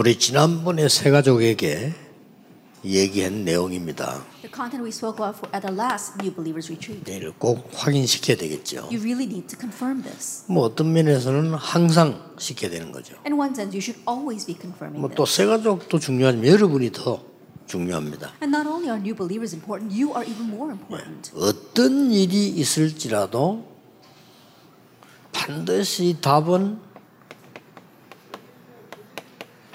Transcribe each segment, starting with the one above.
우리 지난번에 세 가족에게 얘기한 내용입니다. The content we spoke about for, at the last New Believers Retreat. 내일 꼭 확인시켜야 되겠죠. You really need to confirm this. 뭐 어떤 면에서는 항상 시켜야 되는 거죠. In one sense, you should always be confirming 뭐 this. 또세 가족도 중요하지만 여러분이 더 중요합니다. And not only are new believers important, you are even more important. 어떤 일이 있을지라도 반드시 답은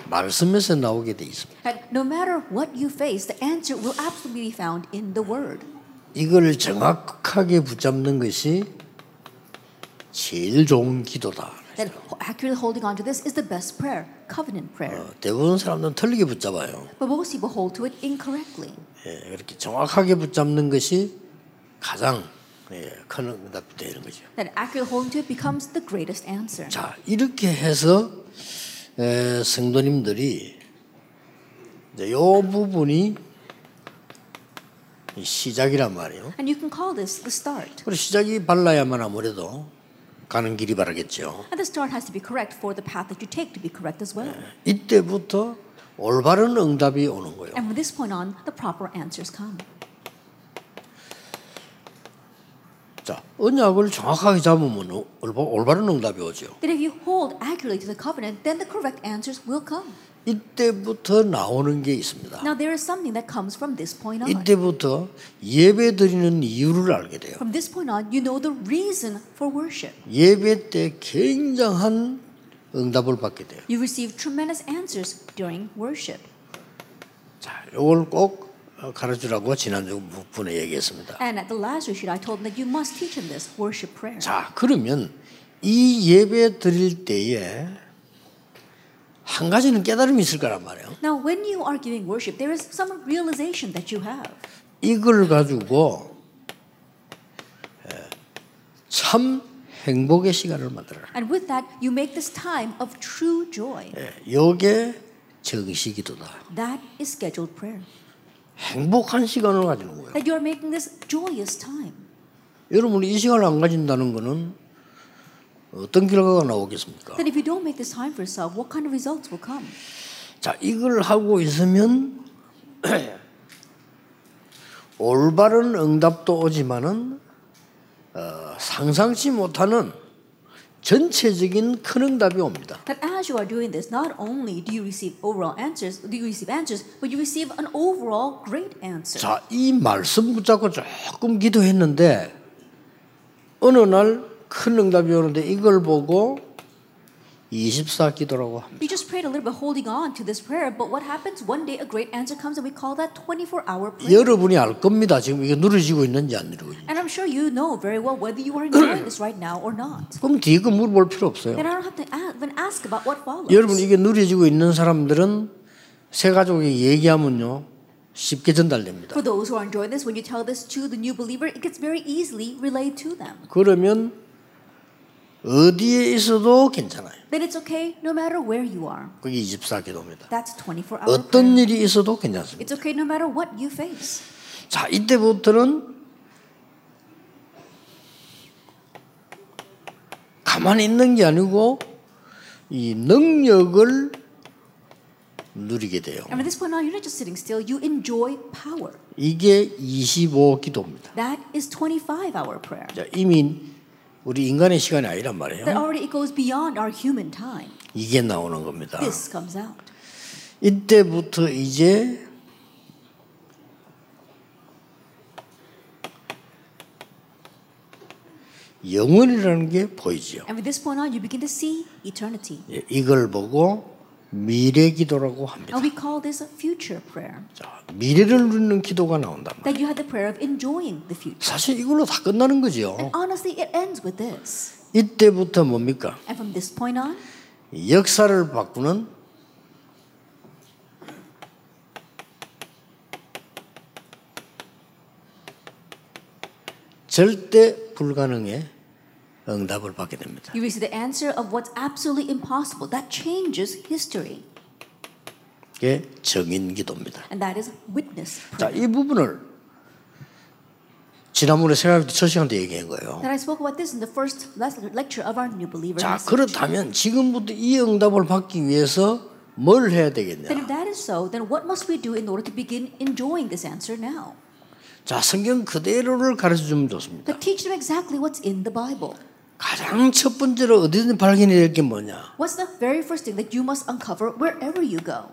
말씀에서 나오게 돼 있습니다. And no matter what you face, the answer will absolutely be found in the Word. 이걸 정확하게 붙잡는 것이 제일 좋은 기도다. That accurately holding on to this is the best prayer, covenant prayer. 어, 대부분 사람들은 틀리게 붙잡아요. But most people hold to it incorrectly. 예, 그렇게 정확하게 붙잡는 것이 가장 예, 큰 응답이 되는 거죠. That accurately holding to it becomes the greatest answer. 자 이렇게 해서 에, 성도님들이 이제 요 부분이 이 시작이란 말이에요. And you can call this the start. 그리고 시작이 발라야만 아무래도 가는 길이 바라겠죠. And the start has to be correct for the path that you take to be correct as well. 이때부터 올바른 응답이 오는 거예요. And from this point on, the proper answers come. 자, 언약을 정확하게 잡으면 어- 올바- 올바른 응답이 오죠. That if you hold accurately to the covenant, then the correct answers will come. 이때부터 나오는 게 있습니다. Now there is something that comes from this point on. 이때부터 예배 드리는 이유를 알게 돼요. From this point on, you know the reason for worship. 예배 때 굉장한 응답을 받게 돼요. You receive tremendous answers during worship. 자, 이걸 꼭 가르치라고 지난주 부분에 얘기했습니다. And at the last retreat, I told them that you must teach them this worship prayer. 자, 그러면 이 예배 드릴 때에 한 가지는 깨달음이 있을 거란 말이에요. Now, when you are giving worship, there is some realization that you have. 이걸 가지고 에, 참 행복의 시간을 만들어라. And with that, you make this time of true joy. 이게 정시기도다. That is scheduled prayer. 행복한 시간을 가지는 거예요. That you are making this joyous time. 여러분이 이 시간을 안 가진다는 것은 어떤 결과가 나오겠습니까? That if you don't make this time for yourself, what kind of results will come? 자, 이걸 하고 있으면 올바른 응답도 오지만은 어, 상상치 못하는 전체적인 큰 응답이 옵니다. That as you are doing this, not only do you receive overall answers, do you receive answers, but you receive an overall great answer. 자, 이 말씀 붙잡고 조금 기도했는데 어느 날 큰 응답이 오는데 이걸 보고 24 기도라고 합니다. You just prayed a little bit holding on to this prayer, but what happens? One day a great answer comes and we call that 24 hour prayer. 여러분이 알 겁니다. 지금 이게 누려지고 있는지 안 누려지고 있는지. And I'm sure you know very well whether you are enjoying this right now or not. 그럼 뒤에 거 물어볼 필요 없어요. Then I don't have to then ask about what follows. 여러분 이게 누려지고 있는 사람들은 새 가족에 얘기하면요 쉽게 전달됩니다. For those who are enjoying this, when you tell this to the new believer, it gets very easily relayed to them. 그러면 어디에 있어도 괜찮아요. Then it's okay no matter where you are. 그게 24 기도입니다. That's 24 hour 어떤 prayer. 일이 있어도 괜찮습니다. It's okay no matter what you face. 자 이때부터는 가만히 있는 게 아니고 이 능력을 누리게 돼요. And from this point on, you're not just sitting still, you enjoy power. 이게 25 기도입니다. That is 25 hour prayer. 자, 이미 우리 인간의 시간이 아니란 말이에요. already it goes beyond our human time. 이게 나오는 겁니다. This comes out. 이때부터 이제 영원이라는 게 보이죠. And with this point on, you begin to see eternity. 예, 이걸 보고 미래 기도라고 합니다. And we call this a future prayer. 자, 미래를 누리는 기도가 나온단 말이에요. That you have the prayer of enjoying the future. 사실 이걸로 다 끝나는 거죠. And honestly, it ends with this. 이때부터 뭡니까? And from this point on, 역사를 바꾸는 절대 불가능의 응답을 받게 됩니다. you receive the answer of what's absolutely impossible. That changes history. 이게 정인 기도입니다. And that is witness 자. 이 부분을 지난번에 생각할 때첫 시간 때 얘기한 거예요. That I spoke about this in the first lecture of our new believer 자. 그렇다면 지금부터 이 응답을 받기 위해서 뭘 해야 되겠냐? Then if that is so, then what must we do in order to begin enjoying this answer now? 자, 성경 그대로를 가르쳐 주면 좋습니다. But teach them exactly what's in the Bible. 가장 첫 번째로 어디든 발견해야 될 게 뭐냐? What's the very first thing that you must uncover wherever you go?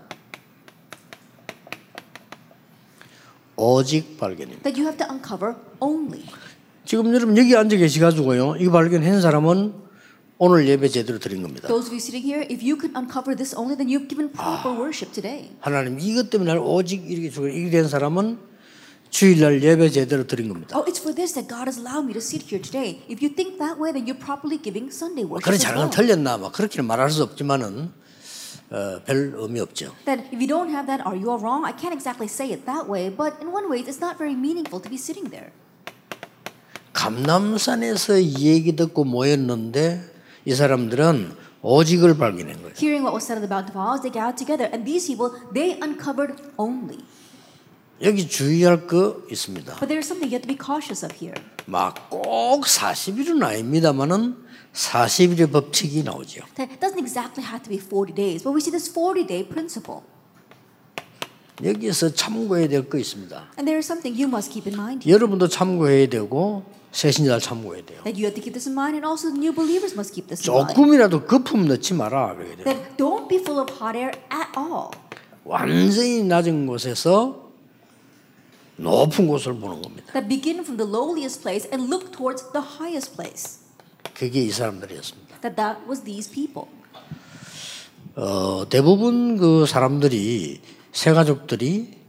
오직 발견입니다. That you have to uncover only. 지금 여러분 여기 앉아 계시가지고요. 이 발견한 사람은 오늘 예배 제대로 드린 겁니다. Those of you sitting here, if you could uncover this only, then you've given proper worship today. 하나님 이것 때문에 날 오직 이렇게 주고 이렇게 된 사람은 주일날 예배 제대로 드린 겁니다. Oh, it's for this that God has allowed me to sit here today. If you think that way, then you're properly giving Sunday worship. 그런 well. 틀렸나 막 그렇게는 말할 수 없지만은 어, 별 의미 없죠. That if you don't have that, are you all wrong? I can't exactly say it that way, but in one way, it's not very meaningful to be sitting there. 감남산에서 이 얘기 듣고 모였는데 이 사람들은 오직을 발견한 거예요. Hearing what was said on the Mount of Olives, they gathered together, and these people, they uncovered only. 여기 주의할 거 있습니다. But there's something you have to be cautious of here. 막꼭 40일은 아닙니다만은 40일의 법칙이 나오죠. That doesn't exactly have to be 40 days, but we see this 40 day principle. 여기서 참고해야 될 거 있습니다. And there is something you must keep in mind 여러분도 참고해야 되고 새신자 참고해야 돼요. that you have to keep this in mind, and also the new believers must keep this in mind. 조금이라도 거품 넣지 마라 그래야 돼요. That don't be full of hot air at all. 완전히 낮은 곳에서 높은 곳을 보는 겁니다. That begin from the lowliest place and look towards the highest place. 그게 이 사람들이었습니다. That that was these people. 어, 대부분 그 사람들이 새 가족들이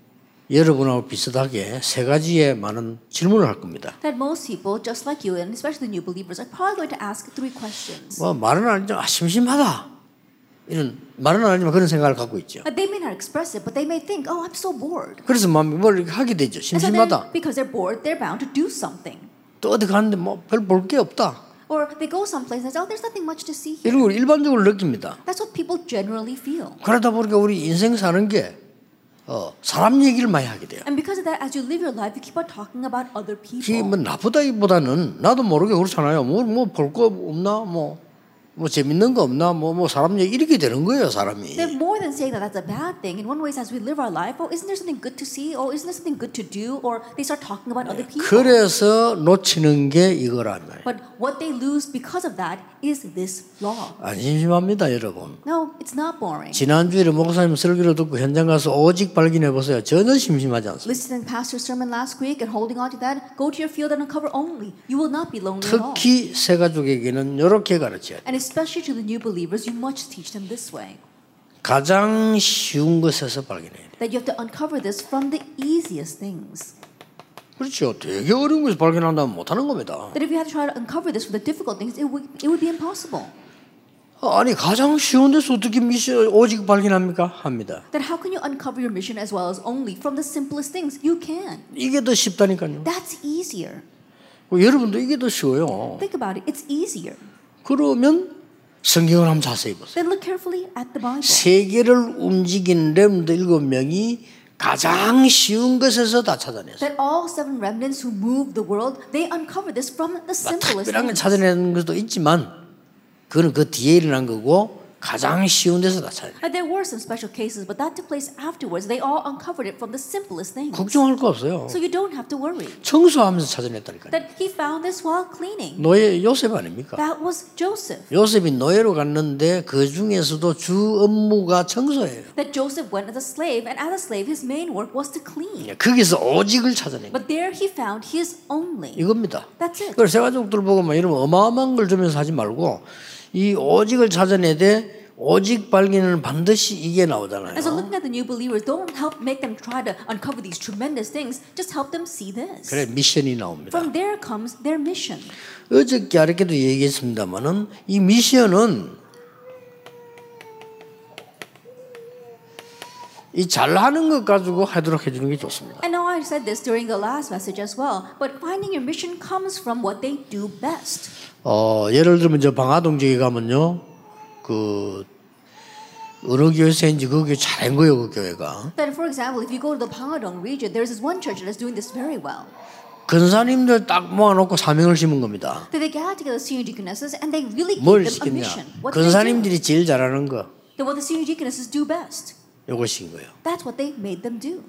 여러분하고 비슷하게 세 가지의 많은 질문을 할 겁니다. That most people, just like you, and especially the new believers, are probably going to ask three questions. 뭐 말은 안 하지만 아, 심심하다 이런 말은 안 하지만 그런 생각을 갖고 있죠. But they may not express it, but they may think, "Oh, I'm so bored." 그래서 막뭘 하게 되죠. And so 심심하다. because they're bored, they're bound to do something. 또 어디 가는데 뭐별볼게 없다. Or they go someplace and say, "Oh, there's nothing much to see here." 이런 걸 일반적으로 느낍니다. That's what people generally feel. 그러다 보니까 우리 인생 사는 게 어, 사람 얘기를 많이 하게 돼요. And because of that, as you live your life, you keep on talking about other people. 뭐 나쁘다기보다는 나도 모르게 그렇잖아요. 뭐뭐볼거 없나 뭐. 뭐 재밌는 거 없나 뭐뭐 사람 얘기 이렇게 되는 거예요 사람이 They're more than saying that that's a bad thing. In one way, as we live our life, oh, isn't there something good to see? Oh, isn't there something good to do? Or they start talking about other people. 그래서 놓치는 게 이거란 말이에요 But what they lose because of that is this law. 안 심심합니다 여러분 No, it's not boring. 지난주에 목사님 설교를 듣고 현장 가서 오직 발견해 보세요 전혀 심심하지 않습니다 Listening to pastor's sermon last week and holding on to that, go to your field and uncover only. You will not be lonely at all. 특히 새 가족에게는 이렇게 가르쳐야 돼요 And especially to the new believers, you must teach them this way. 가장 쉬운 것에서 발견해야 돼요 That you have to uncover this from the easiest things. 그렇죠 되게 어려운 것을 발견한다면 못하는 겁니다 That if you had to try to uncover this from the difficult things, it would, it would be impossible. 아니 가장 쉬운 데서 어떻게 미션 오직 발견합니까 합니다 That how can you uncover your mission as well as only from the simplest things? You can. 이게 더 쉽다니까요 That's easier. 여러분도 이게 더 쉬워요 Think about it. It's easier. 그러면 성경을 한번 자세히 보세요. 세계를 움직인 렘드 일곱 명이 가장 쉬운 것에서 다 찾아냈어요. That all seven remnants who moved the world, they uncovered this from the 막 simplest 특별한 걸 things. 찾아내는 것도 있지만 그거는 그 뒤에 일어난 거고 가장 쉬운 데서 다 찾아냈어요. And there were some special cases, but that took place afterwards. They all uncovered it from the simplest things. 걱정할 거 없어요. So you don't have to worry. 청소하면서 찾아냈다니까요. That he found this while cleaning. 노예 요셉 아닙니까? That was Joseph. 요셉이 노예로 갔는데 그 중에서도 주 업무가 청소예요. That Joseph went as a slave, and as a slave, his main work was to clean. 거기서 오직을 찾아낸. But there he found his only. 이겁니다. That's it. 그래서 세가족들 보고 막 이러면 어마어마한 걸 주면서 하지 말고 이 오직을 찾아내되 오직 발견은 반드시 이게 나오잖아요. And so looking at the new believers, don't help make them try to uncover these tremendous things. Just help them see this. 그래 미션이 나옵니다. From there comes their mission. 어저께 아랫게도 얘기했습니다만은 이 미션은 이 잘하는 것 가지고 하도록 해주는 게 좋습니다. I know I said this during the last message as well, but finding your mission comes from what they do best. 어, 예를 들면 저 방화동 지에 가면요, 그 어느 교회인지 그 교회 잘한 거예요, 그 교회가. That, for example, if you go to the Pangadong region, there's this one church that is doing this very well. 근사님들 딱 모아놓고 사명을 심은 겁니다. That they gather together senior deaconesses and they really 뭘 give them a mission. Do? 근사님들이 제일 잘하는 거 Then what the senior deaconesses do best. 이것인 거예요. That's what they made them do.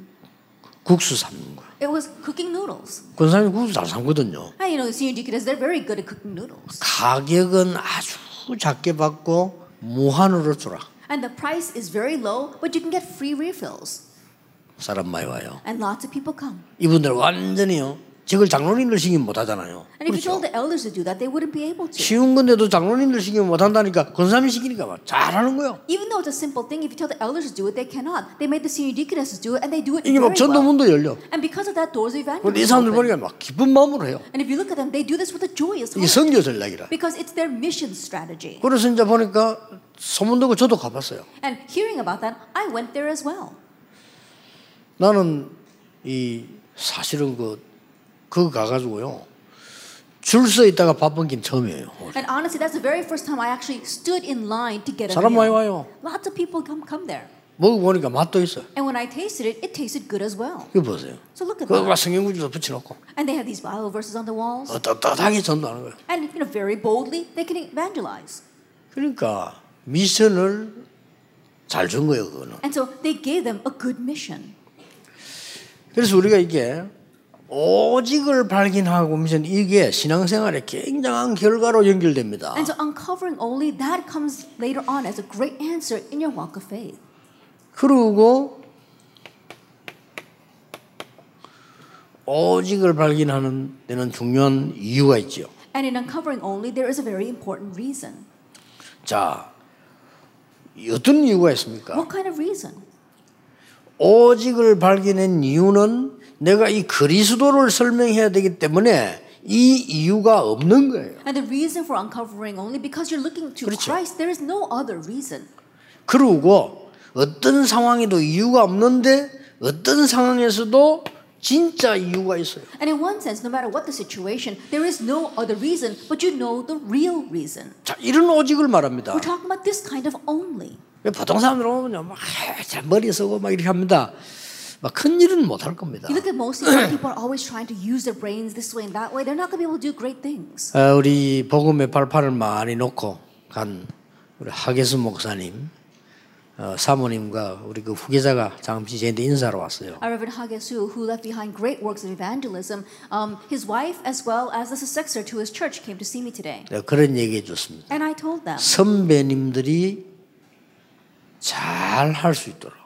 국수 삶는 거. It was cooking noodles. 권사님 국수 잘 삶거든요. And you know, the senior deaconess, they're very good at cooking noodles. 가격은 아주 작게 받고 무한으로 주라. And the price is very low, but you can get free refills. 사람 많이 와요. And lots of people come. 이분들 완전히요. 저걸 장로님들 시키면 못 하잖아요. And if you 그렇죠? told the elders to do that, they wouldn't be able to. 쉬운 건데도 장로님들 시키면 못 한다니까 권사님이 시키니까 막 잘하는 거예요. Even though it's a simple thing, if you tell the elders to do it, they cannot. They made the senior deaconesses do it, and they do it 이게 막 전도 well. 문도 열려. And because of that, doors of 근데 이 evangelism 사람들. 보니까 막 기쁜 마음으로 해요. And if you look at them, they do this with a joyous heart 선교 전략이라. because it's their mission strategy. 그래서 이제 보니까 소문 듣고 저도 가봤어요. And hearing about that, I went there as well. 나는 이 사실은 그 그거 가가지고요 줄 서 있다가 바쁜 긴 처음이에요. And honestly, that's the very first time I actually stood in line to get a 사람 많이 meal. 와요. Lots of people come come there. 먹어보니까 맛도 있어. 요 And when I tasted it, it tasted good as well. 이거 보세요. So look at 그거 막 that. 성경 구절도 붙여놓고 And they have these Bible verses on the walls. 어, 떳떳하게 전도하는 거예요. And you know, very boldly, they can evangelize. 그러니까 미션을 잘 준 거예요, 그거는. And so they gave them a good mission. 그래서 우리가 이게 오직을 발견하고 미션 이게 신앙생활에 굉장한 결과로 연결됩니다. And so uncovering only that comes later on as a great answer in your walk of faith. 그리고 오직을 발견하는 데는 중요한 이유가 있죠. And in uncovering only, there is a very important reason. 자, 어떤 이유가 있습니까? What kind of reason? 오직을 발견한 이유는 내가 이 그리스도를 설명해야 되기 때문에 이 이유가 없는 거예요. And the reason for uncovering only because you're looking to 그렇죠. Christ, there is no other reason. 그리고 어떤 상황에도 이유가 없는데 어떤 상황에서도 진짜 이유가 있어요. And in one sense, no matter what the situation, there is no other reason, but you know the real reason. 자, 이런 오직을 말합니다. We're talking about this kind of only. 보통 사람들 오면요, 막 아, 잘 머리 쓰고 막 이렇게 합니다. 막큰 일은 못할 겁니다. You look at most people are always trying to use their brains this way and that way. They're not going to be able to do great things. 어, 우리 복음의 발판을 많이 놓고 간 우리 하계수 목사님, 어, 사모님과 우리 그 후계자가 잠시 저한테 인사로 왔어요. Our Reverend Hagesu, who left behind great works of evangelism, um, his wife as well as the successor to his church came to see me today. 내가 그런 얘기해 줬습니다. And I told them 선배님들이 잘 할 수 있도록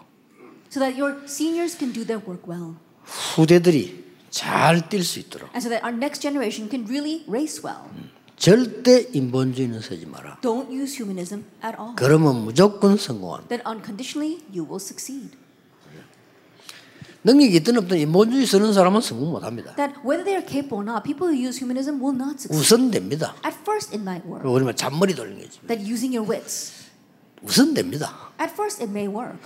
so that your seniors can do their work well. 후대들이 잘 뛸 수 있도록 And so that our next generation can really race well. 절대 인본주의는 쓰지 마라. Don't use humanism at all. 그러면 무조건 성공한다. Then unconditionally you will succeed. 능력이 있든 없든 인본주의 쓰는 사람은 성공 못합니다. That whether they are capable or not, people who use humanism will not succeed. 우선 됩니다. At first it might work. 우리말 잔머리 돌리는 거지. That using your wits. 우선 됩니다. At first it may work.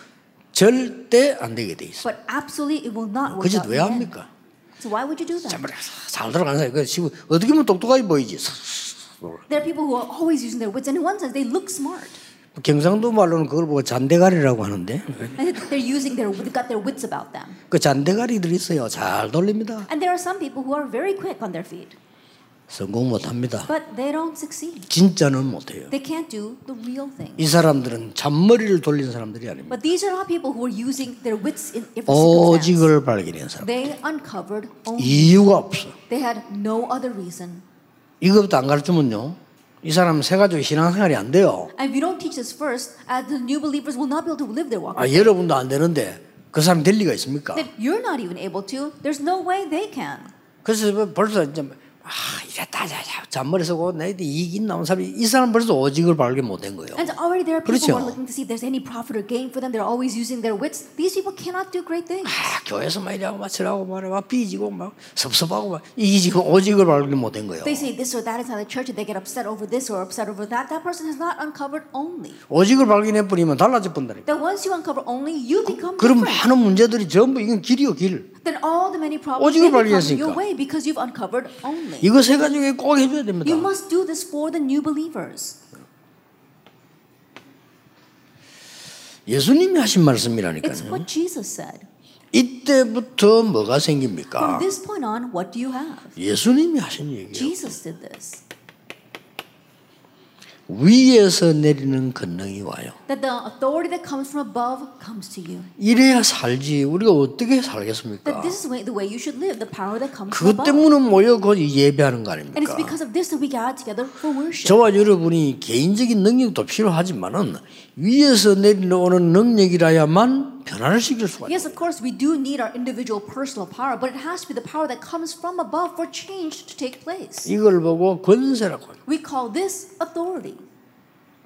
절대 안 되게 돼 있어. But absolutely it will not work 그짓 왜. 합니까? So why would you do that? 잔머리 잘 돌아가는 사람이 그 지금 어떻게 보면 똑똑하게 보이지. There are people who are always using their wits, and in one sense, they look smart. 경상도 말로는 그걸 보고 잔대가리라고 하는데 they're using their, they've got their wits about them. 그 잔대가리들이 있어요. 잘 돌립니다. And there are some people who are very quick on their feet, 성공 못 합니다. but they don't succeed. 진짜는 못 해요. They can't do the real thing. 이 사람들은 잔머리를 돌린 사람들이 아닙니다. But these are not people who are using their wits in every circumstance. 오직을 발견한 사람. They uncovered only. 이유가 없어. They had no other reason. 이것부터 안 가르치면요. 이 사람 세 가지고 신앙생활이 안 돼요. And if you don't teach this first, uh, the new believers will not be able to live their walk. 아, 여러분도 안 되는데 그 사람 될 리가 있습니까? That you're not even able to, there's no way they can. 그래서 뭐 벌써 이제 아 이랬다 자자 잔머리 쓰고 내한테 이익 나온 사람이 이 사람 벌써 오직을 발견 못한 거예요. And already there are people 그렇죠. who are looking to see if there's any profit or gain for them. They're always using their wits. These people cannot do great things. 아 교회에서 막 이래고 마치라고 말해 막 삐지고 막 섭섭하고 막 이기지고 오직을 발견 못한 거예요. They say this or that inside the church and they get upset over this or upset over that. That person has not uncovered only. 오직을 발견해 버리면 달라질 뿐다니까. That once you uncover only, you become 그럼. 많은 문제들이 전부 이건 길이요 길. Then all the many problems 오직을 they become 발견했으니까. your way because you've uncovered only. 이거 세 가지 중에 꼭 해줘야 됩니다. You must do this for the new believers. 예수님이 하신 It's 말씀이라니까요. what Jesus said. 이때부터 뭐가 From 생깁니까? this point on, what do you have? 예수님이 하신 얘기예요. Jesus did this. 위에서 내리는 권능이 와요. That the authority that comes from above comes to you. 이래야 살지. 우리가 어떻게 That 살겠습니까? this is the way- you should live, the power that comes 그것 from above. 때문에 모여 그 예배하는 거 And it's 아닙니까? because of this that we gather together for worship. 저와 여러분이 개인적인 능력도 필요하지만은 위에서 내려오는 능력이라야만 변화를 시킬 수가 있어요. Yes, of course, we do need our individual personal power, but it has to be the power that comes from above for change to take place. 이걸 보고 권세라고 해요. We call this authority.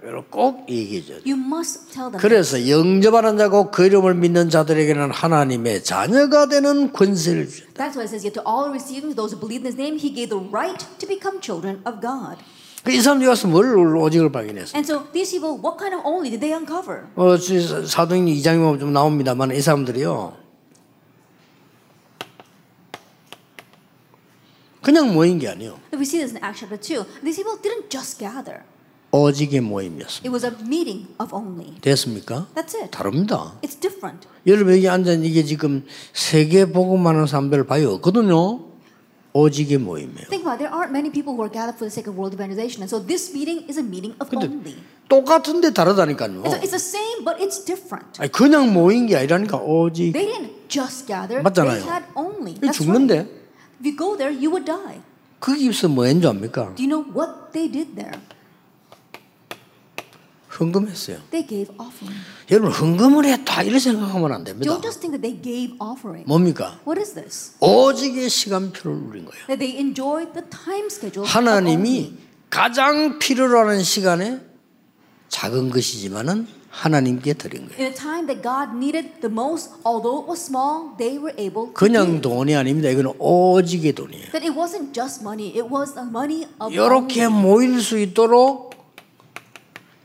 이걸 꼭 얘기해 줘요. You must tell them. 그래서 영접하는 자고 그 이름을 믿는 자들에게는 하나님의 자녀가 되는 권세를 주셨다. That's why it says, Yet to all who receive him, to those who believe in his name, he gave the right to become children of God. 이 사람들이 와서 뭘 오직을 발견했어요? And so these people, what kind of only did they uncover? 어, 지- 사도행 2장에 보면 좀 나옵니다만 이 사람들이요. 그냥 모인 게 아니에요. We see this in Acts chapter 2. These people didn't just gather. 오직의 모임이었습니다. It was a meeting of only. 됐습니까? That's it. 다릅니다. It's different. 여러분 여기 있는 이게 지금 세계 복음하는 사람들 봐요. 없거든요. 오직의 모임이에요. Think about it. There aren't many people who are gathered for the sake of world evangelization. And so this meeting is a meeting of only. 똑같은데 다르다니까요. And so it's the same, but it's different. 아니, 그냥 모인 게 아니라니까 오직. They didn't just gather. 맞잖아요. They had only. That's 죽는데 right. If you go there, you would die. 거기서 뭐 했는 줄 압니까? Do you know what they did there? 헌금했어요. They gave offering. 여러분 헌금을 했다 이렇게 생각하면 안 됩니다. Don't just think that they gave offering. 뭡니까? What is this? 오직의 시간표를 누린 거예요. That they enjoyed the time schedule. 하나님이. 가장 필요로 하는 시간에 작은 것이지만은 하나님께 드린 거예요. In a time that God needed the most, although it was small, they were able to 그냥. 돈이 아닙니다. 이거는 오직의 돈이에요. That it wasn't just money, it was the money of 이렇게. 모일 수 있도록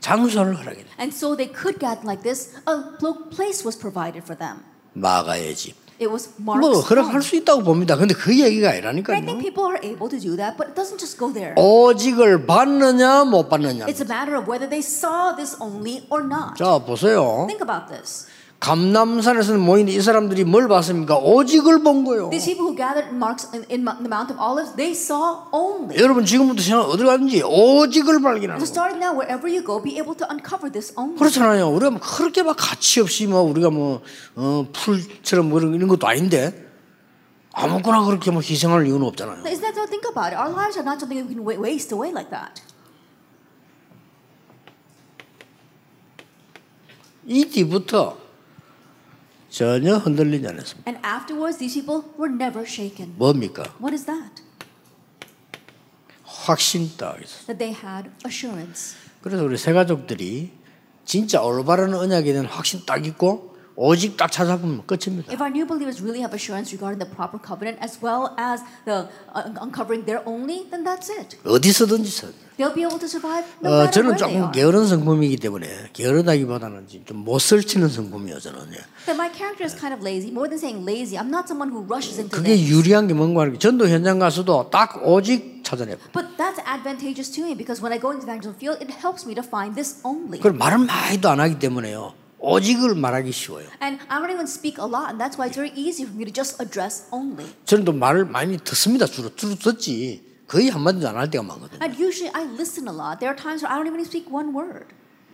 장소를 허락해. And so they could gather like this. A pl- place was provided for them. 마가의 집. It was 뭐 Mark's 허락할 home. 수 있다고 봅니다. 근데 그 얘기가 I 아니라니까요. think people are able to do that, but it doesn't just go there. 오직을 받느냐 못 받느냐. It's a matter of whether they saw this only or not. 자 보세요. Think about this. 감남산에서 모인 이 사람들이 뭘 봤습니까? 오직을 본 거예요. These people who gathered in, Mark's, in, in the Mount of Olives, they saw only. 여러분 지금부터 생각 어디 가든지 오직을 발견하는 So 거예요. starting now, wherever you go, be able to uncover this only. 그렇잖아요. 우리가 뭐 그렇게 막 가치 없이 뭐 우리가 뭐 어, 풀처럼 뭐 이런 것도 아닌데 아무거나 그렇게 뭐 희생할 이유는 없잖아요. Isn't that so? Think about it. Our lives are not something that we can wa- waste away like that. 이 뒤부터 전혀 흔들리지 않았습니다. And afterwards, these people were never shaken. 뭡니까? What is that? 확신 딱 있어요. That they had assurance. 그래서 우리 세 가족들이 진짜 올바른 언약에 대한 확신 딱 있고 오직 딱 찾아보면 끝입니다. If our new believers really have assurance regarding the proper covenant as well as the uh, uncovering their only, then that's it. 어디서든지 서. They'll be able to survive no 어, 저는 조금. 게으른 성품이기 때문에 게으르다기보다는 좀못 설치는 성품이요 저는. 예. That my character is kind of lazy. More than saying lazy, I'm not someone who rushes into 그게 things. 유리한 게 뭔가 하는 게 전도 현장 가서도 딱 오직 찾아내요. But that's advantageous to me because when I go into the evangelism field, it helps me to find this only. 그걸 말은 많이도 안 하기 때문에요. 오직을 말하기 쉬워요. And I don't even speak a lot, and that's why it's very easy for me to just address only. 저는 또 말을 많이 듣습니다. 주로 주로 듣지. 거의 한 마디도 안 할 때가 많거든요. And usually I listen a lot. There are times where I don't even speak one word.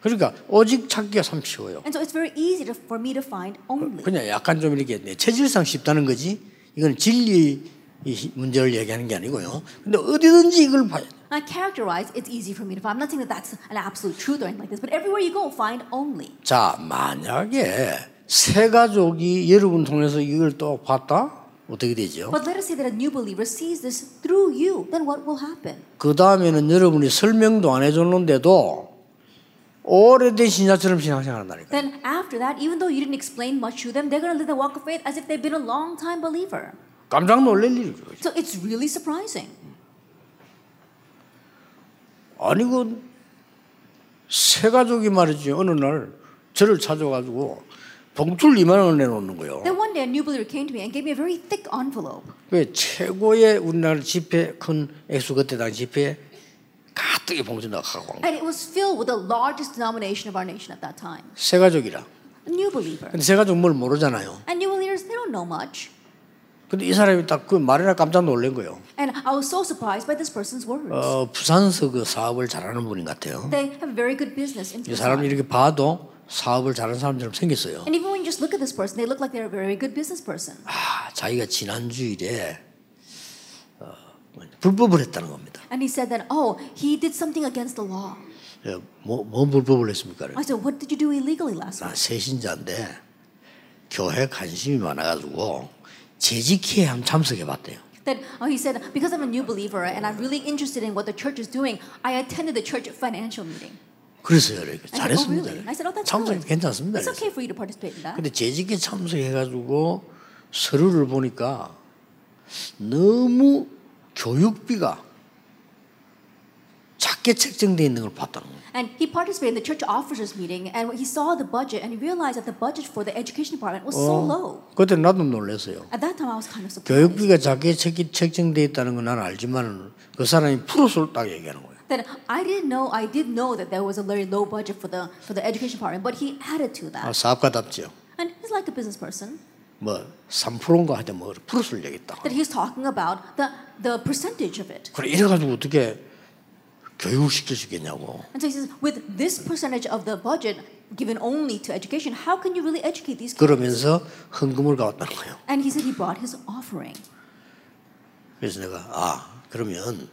그러니까 오직 찾기가 참 쉬워요. And so it's very easy to, for me to find only. 그냥 약간 좀 이렇게 내 체질상 쉽다는 거지. 이건 진리 이 문제를 얘기하는 게 아니고요. 근데 어디든지 이걸 봐야 돼. I characterize it's easy for me to find. I'm not saying that that's an absolute truth or anything like this, but everywhere you go, find only. 자, 만약에 세 가족이 여러분 통해서 이걸 또 봤다? 어떻게 되죠? But let us say that a new believer sees this through you, then what will happen? 그 다음에는 여러분이 설명도 안 해줬는데도 오래된 신자처럼 신앙생활한다니까. Then after that, even though you didn't explain much to them, they're going to live the walk of faith as if they've been a long time believer. 깜짝 놀랄 일이죠. So it's really surprising. 아니 그세 가족이 말이죠. 어느 날 저를 찾아가지고 봉투를 2만 원을 내놓는 거예요. Then one day a new believer came to me and gave me a very thick envelope. 그 최고의 우리나라 집회 큰 액수 그때 당시 집회 가득히 봉투 넣어가고 And it was filled with the largest denomination of our nation at that time. 세 가족이라. A new believer. 근데 세 가족 뭘 모르잖아요. And new believers, they don't know much. 근데 이 사람이 딱 그 말이나 깜짝 놀란 거예요. And I was so surprised by this person's words. 어, 부산서 그 사업을 잘하는 분인 것 같아요. They have very good business in 이 사람. 이렇게 봐도 사업을 잘하는 사람처럼 생겼어요. And even when you just look at this person, they look like they're a very good business person. 아, 자기가 지난 주일에 어, 불법을 했다는 겁니다. And he said that, oh, he did something against the law. 예, 뭐, 뭐 불법을 했습니까? I said, what did you do illegally last 나 week? 새신자인데 교회 관심이 많아가지고 재직회에 한번 참석해 봤대요. That oh, he said, because I'm a new believer and I'm really interested in what the church is doing, I attended the church financial meeting. 그래서요, 이렇게 잘했습니다. oh, really? I said, oh, that's 참석. 괜찮습니다. It's okay for you to participate in that. 근데 재직회 참석해 가지고 서류를 보니까 너무 교육비가 작게 책정되어 있는 걸 봤다는 거예요. And he participated in the church officers meeting and he saw the budget and he realized that the budget for the education department was so low. 그때 나도 놀랐어요. At that time, I was kind of surprised. 교육비가 작게 책, 책정되어 있다는 건난 알지만 그 사람이 프로스를 딱 얘기하는 거예요. That I didn't know, I did know that there was a very low budget for the for the education department, but he added to 아, that. 사업가답죠. And he's like a business person. 뭐 3%인가 하여튼 뭐 프로스를 얘기했다. That he's talking about the the percentage of it. 그래 이래 가지고 어떻게 교육시킬 수 있겠냐고. And so he says, with this percentage of the budget given only to education, how can you really educate these kids? 그러면서 헌금을 가왔다는 거예요. And he said he brought his offering. 그래서 내가 아 그러면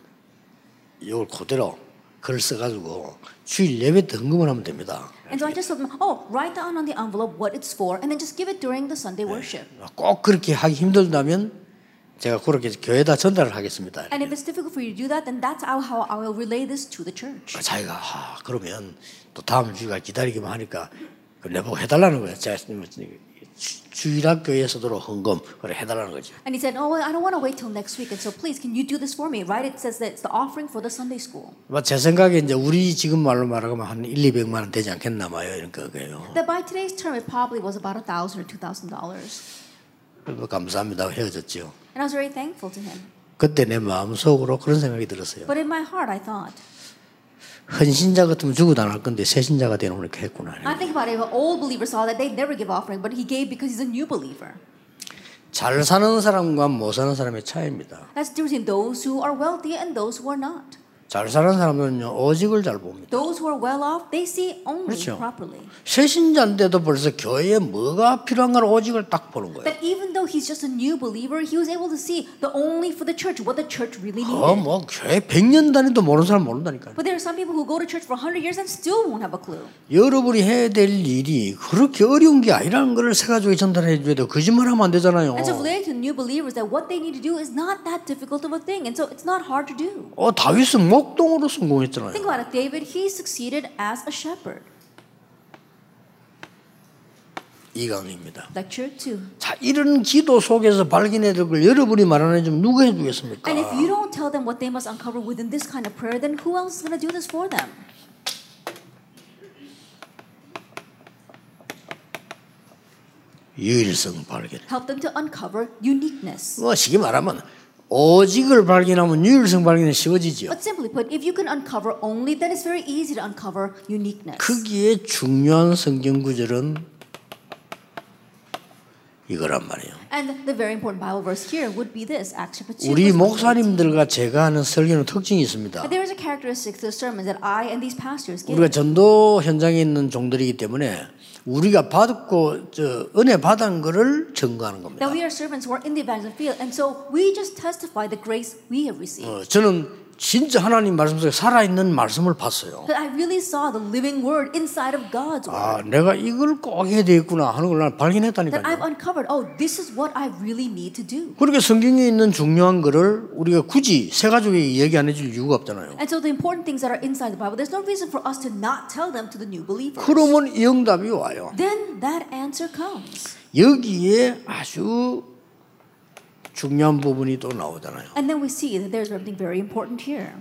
이걸 그대로 글 써가지고 주일 예배 때 헌금을 하면 됩니다. And so I just told him, oh, write down on the envelope what it's for, and then just give it during the Sunday worship. 꼭 그렇게 하기 힘들다면 제가 그렇게 교회에다 전달을 하겠습니다. And if it's difficult for you to do that, then that's how, how I will relay this to the church. 자기가 아, 그러면 또 다음 주가 기다리기만 하니까 그 내보고 해달라는 거예요. 제가 주- 주일학교에서도 헌금 그래 해달라는 거죠. And he said, oh, I don't want to wait till next week, and so please, can you do this for me? Right? It says that it's the offering for the Sunday school. 뭐제 생각에 이제 우리 지금 말로 말하면 한 1, 200만 원 되지 않겠나 봐요. 이런 거예요. That by today's term, it probably was about a thousand or two thousand dollars. 감사합니다. 헤어졌죠. And I was very thankful to him. 그때 내 마음속으로 그런 생각이 들었어요. But in my heart, I thought, 헌신자 같으면 죽어도 안 할 건데 새 신자가 되는 이렇게 했구나. I think about it. An old believer saw that, they'd never give offering, but he gave because he's a new believer. 잘 사는 사람과 못 사는 사람의 차이입니다. That's the difference between those who are wealthy and those who are not. 잘 사는 사람은요 오직을 잘 봅니다. Those who are well off, they see only 그렇죠. properly. 새신자인데도 벌써 교회에 뭐가 필요한가를 오직을 딱 보는 거예요. That even though he's just a new believer, he was able to see the only for the church, what the church really 어, needed. 뭐 교회 100년 다니도 모르는 사람 모른다니까요. But there are some people who go to church for 100 years and still won't have a clue. 여러분이 해야 될 일이 그렇게 어려운 게 아니라는 걸 세가족에 전달해 줘야 돼요. 거짓말하면 안 되잖아요. And so relating to new believers that what they need to do is not that difficult of a thing. And so it's not hard to do. 어, 다윗은 목동으로 Think 성공했잖아요. about it. David, he succeeded as a shepherd. 이강입니다. Lecture 2. 자, 이런 기도 속에서 발견해야 될걸 여러분이 말하는 좀 누가 해 주겠습니까? And if you don't tell them what they must uncover within this kind of prayer, then who else is going to do this for them? 유일성 발견. Help them to uncover uniqueness. 뭐 쉽게 말하면 오직을 발견하면 유일성 발견이 쉬워지죠. But simply put, if you can uncover only, then it's very easy to uncover uniqueness. 거기에 중요한 성경 구절은 이거란 말이에요. And the very important Bible verse here would be this, Acts chapter 2. 우리 verse 1 to 18. 목사님들과 제가 하는 설교는 특징이 있습니다. But there is a characteristic to the sermons that I and these pastors give. 우리가 전도 현장에 있는 종들이기 때문에 우리가 받고 저 은혜 받은 거를 증거하는 겁니다. That we are servants who are in the evangelism field, and so we just testify the grace we have received. 어, 저는 진짜 하나님 말씀 속에 살아있는 말씀을 봤어요. That I really saw the living word inside of God's word. 아, 내가 이걸 꼭 해야 되겠구나 하는 걸난 That I've 발견했다니까요. uncovered, oh, this is what I really need to do. 그렇게 성경에 있는 중요한 거를 우리가 굳이 세 가족에게 얘기 안 해줄 이유가 없잖아요. And so the important things that are inside the Bible, there's no reason for us to not tell them to the new believers. 그러면 이 응답이 와요. Then that answer comes. 여기에 아주 중요한 부분이 또 나오잖아요. And then we see that there's something very important here.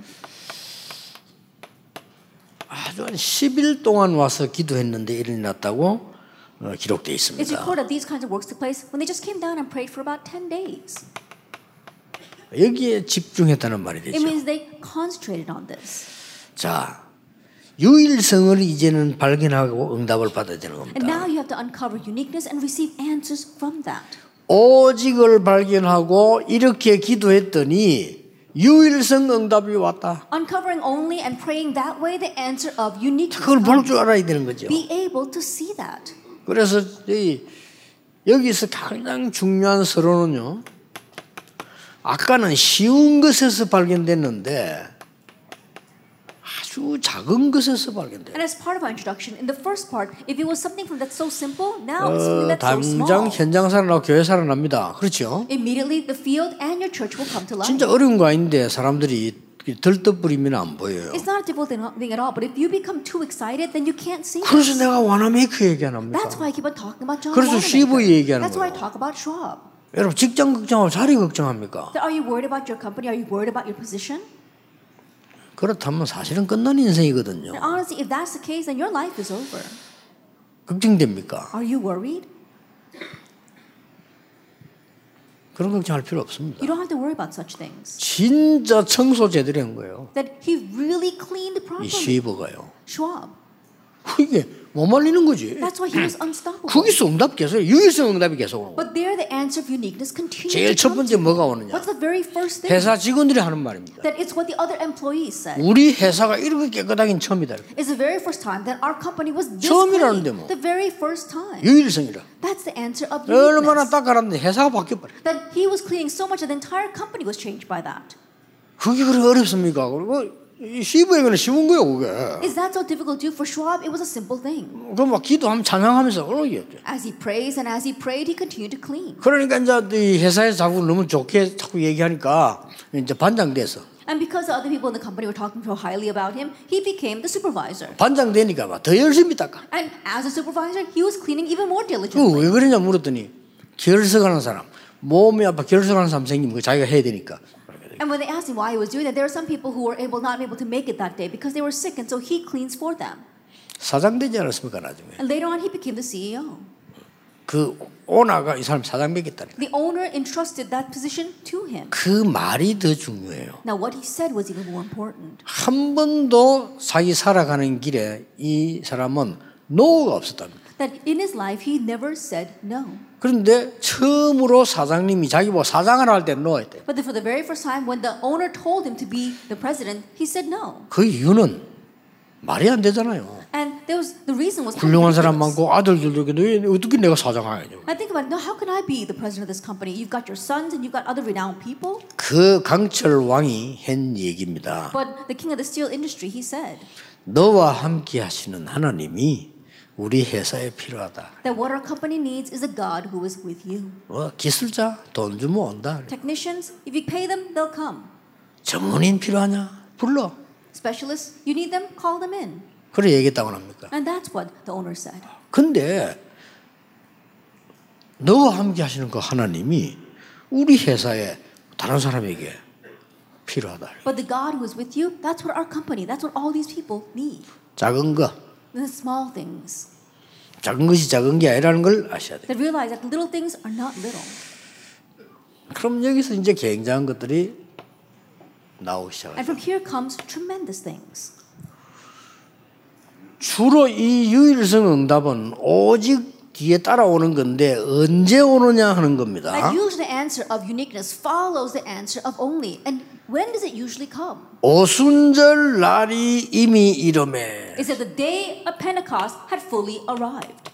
아주 한 10일 동안 와서 기도했는데 일이 났다고 어, It's 있습니다. recorded that these kinds of works took place when they just came down and prayed for about 10 days. 여기에 집중했다는 말이 It 되죠. means they concentrated on this. 자, 유일성을 이제는 발견하고 응답을 받아야 되는 And 겁니다. now you have to uncover uniqueness and receive answers from that. 오직을 발견하고 이렇게 기도했더니 유일성 응답이 왔다. Uncovering only and praying that way, the answer of uniqueness. 그걸 볼. 줄 알아야 되는 거죠. Be able to see that. 그래서 이 여기서 가장 중요한 서론은요. 아까는 쉬운 것에서 발견됐는데 아주 작은 것에서 발견돼요. And as part of our introduction, in the first part, if it was something from that's so simple, now it's 어, something that's so 당장 small. 현장 살아나고 교회 살아납니다. 그렇죠? Immediately, the field and your church will come to life. 진짜 어려운 거 아닌데 사람들이 들떠버리면 안 보여요. It's not a difficult thing at all, but if you become too excited, then you can't see. 그래서. 내가 와나메이크 얘기 안 합니까? That's why I keep on talking about John 그래서. CV 얘기하는 That's why I 거예요. talk about Schwab. 여러분 직장 걱정하고 자리 걱정합니까? Are you worried about your company? Are you worried about your position? 그렇다면 사실은 끝난 인생이거든요. And honestly, if that's the case, then your life is over. 걱정됩니까? Are you worried? 그런 걱정할 필요 없습니다. You don't have to worry about such things. 진짜 청소 제대로 한 거예요. That he really cleaned 이 properly. 쉐이버가요. Schwab. 이게 못 말리는 거지. That's why he was unstoppable. 거기서 응답 계속 유일성 응답이 계속 오고. But there, the answer of uniqueness continued 제일 첫 번째. 뭐가 오느냐? What's the very first thing? 회사 직원들이 하는 말입니다. That it's what the other employees said. 우리 회사가 이렇게 깨끗하긴 처음이다. It's the very first time that our company was this 처음이라는데. 뭐. The very first time. 유일성이라. That's the answer of 얼마나 uniqueness. 닦아놨는데 회사가 바뀌어버려. That he was cleaning so much that the entire company was changed by that. 그게 그렇게 어렵습니까? 그리고 이 시부에게는 쉬운 거예요, 그게. Is that so difficult to do? For Schwab, it was a simple thing. 그럼 막 기도하면 찬양하면서 어려겠죠. As he prays and as he prayed, he continued to clean. 그러니까 이제 이 회사에서 자꾸 너무 좋게 자꾸 얘기하니까 이제 반장 돼서 And because the other people in the company were talking so highly about him, he became the supervisor. 반장 되니까 막더 열심히 닦아. And as a supervisor, he was cleaning even more diligently. 그왜 그러냐 물었더니 결석하는 사람 몸이 아파 결석하는 사람 생기면 그 자기가 해야 되니까. And when they asked him why he was doing that, there were some people who were able not able to make it that day because they were sick, and so he cleans for them. 사장 되지 않았습니까 나중에? And later on, he became the CEO. 그 오나가 이 사람 사장 되겠다니. The owner entrusted that position to him. 그 말이 더 중요해요. Now, what he said was even more important. 한 번도 자기 살아가는 길에 이 사람은 노가 없었답니다. That in his life, he never said no. 그런데 처음으로 사장님이 자기 뭐 사장을 할때노 했대. But for the very first time, when the owner told him to be the president, he said no. 그 이유는 말이 안 되잖아요. And there was the reason was 훌륭한 사람. 많고 아들들도 있는데 어떻게 내가 사장하냐. I think about. No, how can I be the president of this company? You've got your sons and you've got other renowned people. 그 강철 왕이 한 얘기입니다. But the king of the steel industry, he said 너와 함께 하시는 하나님이 우리 회사에 필요하다. that what our company needs is a God who is with you. 뭐 기술자 돈 주면 온다. Technicians, if you pay them, they'll come. 전문인 필요하냐? 불러. Specialists, you need them, call them in. 그래 얘기했다고 합니까? And that's what the owner said. 근데 너와 함께 하시는 그 하나님이 우리 회사에 다른 사람에게 필요하다. But the God who is with you, that's what our company, that's what all these people need. 작은 거, The small things. 작은 것이 작은 게 아니라는 걸 아셔야 돼. That realize that little things are not little. 그럼 여기서 이제 굉장한 것들이 나오기 시작해요. And from here comes tremendous things. 주로 이 유일성 응답은 오직 뒤에 따라오는 건데 언제 오느냐 하는 겁니다. And usually the answer of uniqueness follows the answer of only. And when does it usually come? 오순절 날이 이미 이름에 Is that the day of Pentecost had fully arrived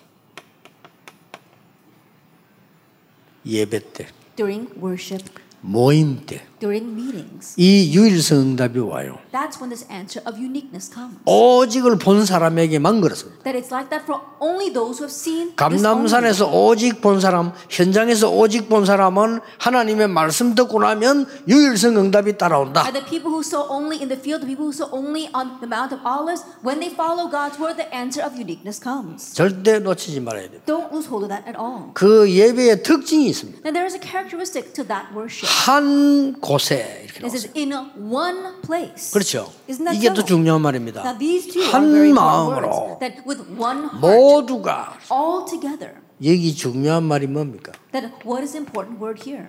예배 때, during worship, 모임 때, during meetings. 이 유일성 응답이 와요. That's when this answer of uniqueness comes. 오직을 본 사람에게만 그렇습니다. That it's like that for only those who have seen this only. 감남산에서 오직 본 사람, 현장에서 오직 본 사람은 하나님의 말씀 듣고 나면 유일성 응답이 따라온다. And the people who saw only in the field, the people who saw only on the Mount of Olives, when they follow God's word, the answer of uniqueness comes. 절대 놓치지 말아야 돼요. Don't lose hold of that at all. 그 예배의 특징이 있습니다. And there is a characteristic to that worship. 한 곳에 이렇게 It 나왔어요. says in one place. 그렇죠. Isn't that 이게 so? 더 중요한 말입니다. Now these two 한 are very important 마음으로 words. That with one heart, 모두가 all together. 여기 중요한 말이 뭡니까? That what is the important word here?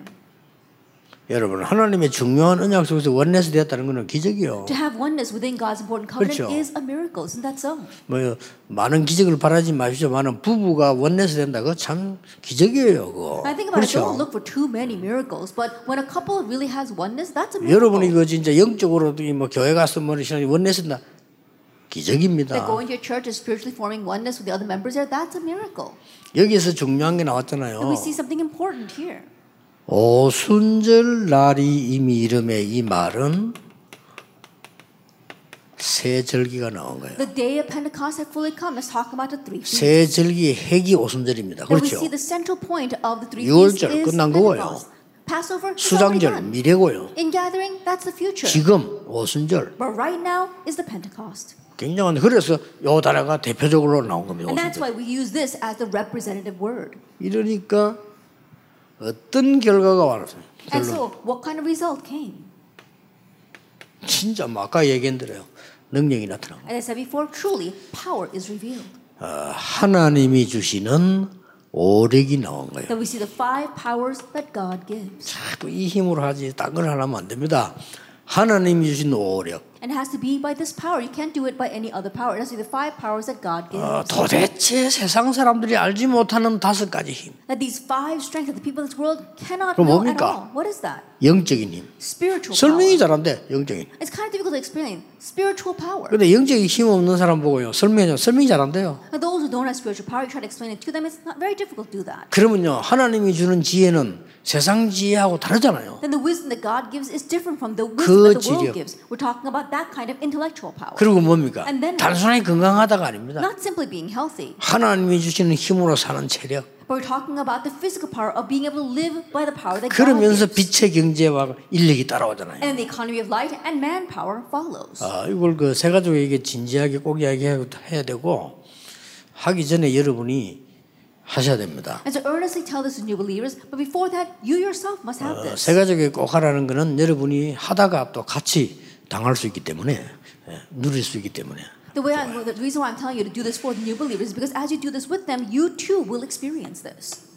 여러분 하나님의 중요한 언약 속에서 원내스 되었다는 것은 기적이요. To have oneness within God's important covenant 그렇죠. is a miracle. Isn't that so? 뭐 많은 기적을 바라지 마십시오만은 부부가 원내스 된다 그거 참 기적이에요 그거. I think about it, don't 그렇죠. look for too many miracles, but when a couple really has oneness, that's a miracle. 여러분이 그 진짜 영적으로 뭐 교회 가서 뭐 신앙이 원내스 된다 기적입니다. That going to your church is spiritually forming oneness with the other members there, that's a miracle. 여기서 중요한 게 And 나왔잖아요. we see something important here. 오순절 날이 이미 이름에 이 말은 새 절기가 나온 거예요. The day of Pentecost had fully come. Let's talk about the three. 새 절기의 핵이 오순절입니다. That we 그렇죠. see the central point of the three 유월절 feasts is 끝난 거고요. Passover 수장절. 미래고요. In gathering, that's the future. 지금 오순절 But right now is the Pentecost. 굉장한데 그래서 요 단어가 대표적으로 나온 겁니다. And that's 오순절. why we use this as the representative word. 이러니까 어떤 결과가 왔어요. And so, what kind of result came? 진짜 뭐 아까 얘기한 대로요. 능력이 나타나고 As I said before, truly, power is revealed. 어, 하나님이 주시는 오력이 나온 거예요. That we see the five powers that God gives. 자꾸 이 힘으로 하지 딴걸 하면 안 됩니다. 하나님이 주신 오력. And it has to be by this power. You can't do it by any other power. It has to be the five powers that God gives. 어, 도대체 세상 사람들이 알지 못하는 다섯 가지 힘. That these five strengths that the people of this world cannot know at 뭡니까? all. What is that? 영적인 힘. Spiritual 설명이 power. 잘안 돼. 영적인. It's kind of difficult to explain. Spiritual power. 근데 영적인 힘 없는 사람 보고요. 설명이 설명이 잘안 돼요. Those who don't have spiritual power, you try to explain it to them. It's not very difficult to do that. 그러면요. 하나님이 주는 지혜는 세상 지혜하고 다르잖아요. Then the wisdom that God gives is different from the 그 wisdom that the world gives. We're talking about that kind of intellectual power. 그리고 뭡니까? And then- 단순하게 건강하다가 아닙니다. Not simply being healthy, 하나님이 주시는 힘으로 사는 체력. but we're talking about the physical power of being able to live by the power that God 그러면서 gives. 빛의 경제와 인력이 따라오잖아요. And the economy of light and manpower follows. 아, 이걸 그세 가족에게 진지하게 꼭 이야기해야 되고 하기 전에 여러분이 하셔야 됩니다. And so earnestly tell this to new believers, but before that, you yourself must have 어, this. 세 가족에게 꼭 하라는 거는 여러분이 하다가 또 같이 당할 수 있기 때문에 예, 누릴 수 있기 때문에 The way I, the reason why I'm telling you to do this for the new believers is because as you do this with them, you too will experience this.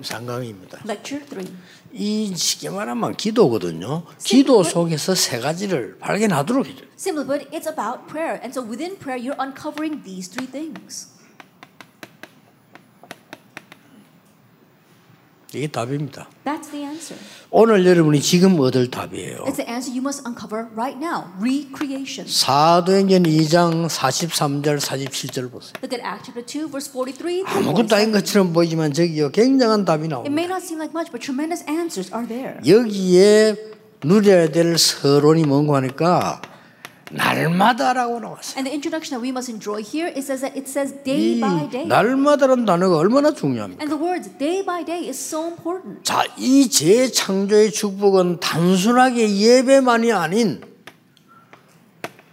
상강입니다. Lecture three. 이 쉽게 말하면 기도거든요. 기도 속에서 세 가지를 발견하도록 해줘요. Simply put, it's about prayer. And so within prayer, you're uncovering these three things. 이게 답입니다. That's the answer. 오늘 여러분이 지금 얻을 답이에요. It's the answer you must uncover right now. Recreation. 사도행전 2장 43절 47절 보세요. Look at Acts chapter 2, verse 43. through 아무것도 아닌 47. 것처럼 보이지만 저기요 굉장한 답이 It 나옵니다. may not seem like much, but tremendous answers are there. 여기에 누려야 될 서론이 뭔고 하니까 날마다라고 나왔어요. And the introduction that we must enjoy here, it says that it says day 이 by day. 날마다라는 단어가 얼마나 중요합니까? And the words day by day is so important. 자, 이 재창조의 축복은 단순하게 예배만이 아닌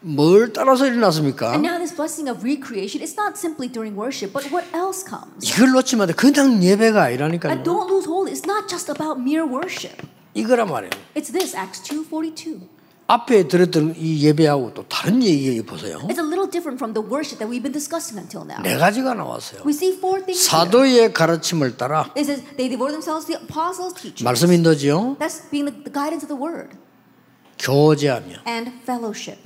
뭘 따라서 일어났습니까? And now this blessing of recreation, it's not simply during worship, but what else comes? 이걸 놓치면 안 돼. 그냥 예배가 And 아니라니까요. don't lose hold, it's not just about mere worship. 이거란 말이에요. It's this, Acts 2.42. 앞에 들었던 이 예배하고 또 다른 얘기 보세요. It's a little different from the worship that we've been discussing until now. 네 가지가 나왔어요. We see four things. 사도의 가르침을 따라 It says they devote themselves to the apostles' teaching. 말씀 인도지요. That's being the, the guidance of the word. 교제하며 And fellowship.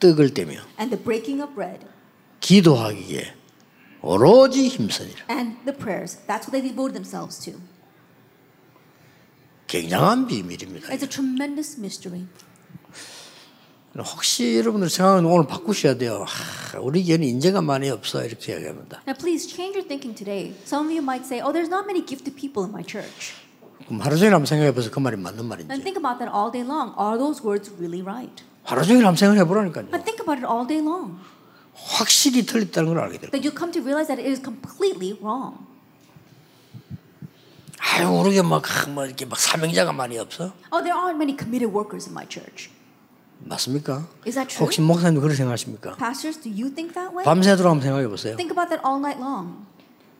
떡을 떼며 And the breaking of bread. 기도하기에 오로지 힘쓰니라. And the prayers. That's what they devoted themselves to. 굉장한 비밀입니다. It's a tremendous mystery. 혹시 여러분들 생각은 오늘 바꾸셔야 돼요. 하, 우리 교회는 인재가 많이 없어 이렇게 얘기합니다. Now, please change your thinking today. Some of you might say, oh, there's not many gifted people in my church. 그럼 하루 종일 한번 생각해 보세요. 그 말이 맞는 And 말인지. think about that all day long. Are those words really right? 하루 종일 한번 생각해 보라니까요. But think about it all day long. 확실히 틀렸다는 걸 알게 돼요. That you come to realize that it is completely wrong. 아유, 우리 교회 막, 하, 뭐 이렇게 막 사명자가 많이 없어? Oh, there aren't many committed workers in my church. 맞습니까? Is that true? 혹시 목사님도 그렇게 생각하십니까? Pastors, do you think that way? 밤새도록 한번 생각해 보세요. Think about that all night long.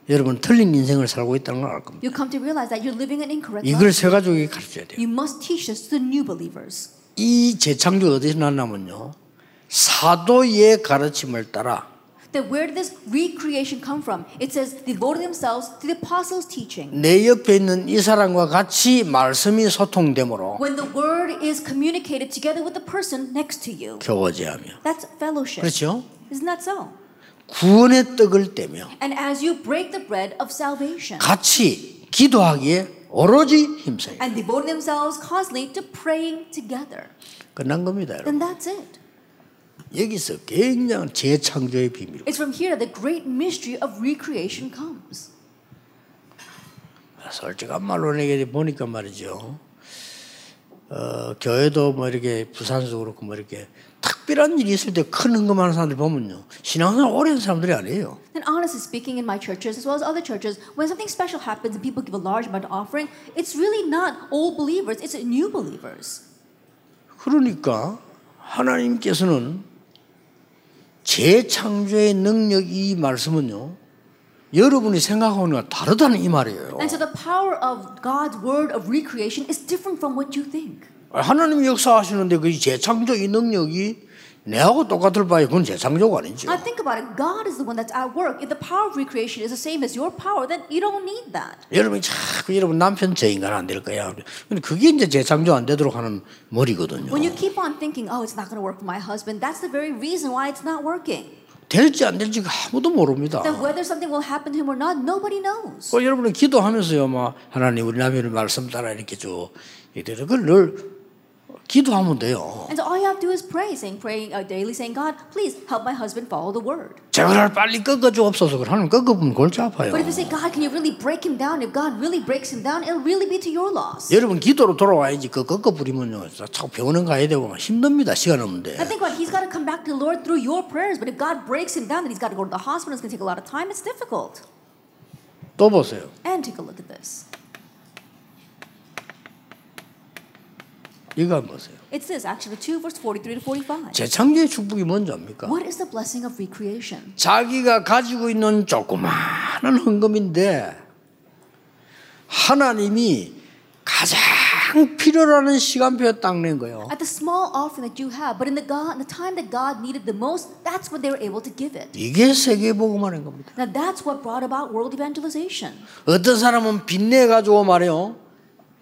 여러분 틀린 인생을 살고 있다는 걸 알 겁니다. You come to realize that you're living an incorrect 이걸 life. 세 가족에게 가르쳐야 돼요. You must teach this to the new believers. 이 재창조 어디서 났냐면요. 사도의 가르침을 따라 Then where did this recreation come from? It says devoted themselves to the apostles' teaching. 내 옆에 있는 이 사람과 같이 말씀이 소통되므로 When the word is communicated together with the person next to you. 교제하며 That's fellowship. 그렇죠? Isn't that so? 구원의 떡을 떼며 And as you break the bread of salvation 같이 기도하기에 오로지 힘써요. and devote themselves constantly to praying together, 끝난 겁니다. 여러분. then that's it. 여기서 굉장한 재창조의 비밀. It's from here that the great mystery of recreation comes. 솔직한 말로 내게 보니까 말이죠. 어, 교회도 뭐 이렇게 부산도 그렇고 뭐 이렇게 특별한 일이 있을 때큰 헌금하는 사람들 보면요. 신앙생활 한 사람들이 아니에요. And honestly speaking, in my churches as well as other churches, when something special happens and people give a large amount of offering, it's really not old believers, it's new believers. 그러니까 하나님께서는 재창조의 능력 이 말씀은요. 여러분이 생각하는 거와 다르다는 이 말이에요. And so the power of God's word of recreation is different from what you think. 하나님이 역사하시는데 그 재창조 이 능력이 내하고 똑같을 바에 그건 재창조가 아니죠. Now think about it. God is the one that's at work. If the power of recreation is the same as your power, then you don't need that. 여러분이 자꾸 여러분 남편 저 인간 안 될 거야. 근데 그게 이제 재창조 안 되도록 하는 머리거든요. When you keep on thinking, oh, it's not going to work for my husband, that's the very reason why it's not working. 될지 안 될지 아무도 모릅니다. Then whether something will happen to him or not, nobody knows. 그 여러분은 기도하면서요, 막 하나님 우리 남편의 말씀 따라 이렇게 쭉 이래 그걸 늘 기도하면 돼요. And so all you have to do is pray, saying, praying uh, daily, saying, God, please help my husband follow the word. 제발 빨리 꺾어주옵소서. 하나님 꺾어보면 골치 아파요. But if you say, God, can you really break him down? If God really breaks him down, it'll really be to your loss. 여러분 기도로 돌아와야지 그 꺾어버리면요, 자꾸 병원에 가야 되고 막 힘듭니다. 시간 없는데. I think it, he's got to come back to the Lord through your prayers. But if God breaks him down, then he's got to go to the hospital. It's going to take a lot of time. It's difficult. 또 보세요. And take a look at this. 이거 한번 보세요. It's this, actually 2, verse 43 to 45. 재창조의 축복이 뭔지 압니까? What is the blessing of recreation? 자기가 가지고 있는 조그마한 헌금인데 하나님이 가장 필요로 하는 시간표에 딱낸 거예요. At the small offering that you have, but in the God, the time that God needed the most, that's when they were able to give it. 이게 세계 복음하는 겁니다. Now that's what brought about world evangelization. 어떤 사람은 빚내 가지고 말해요.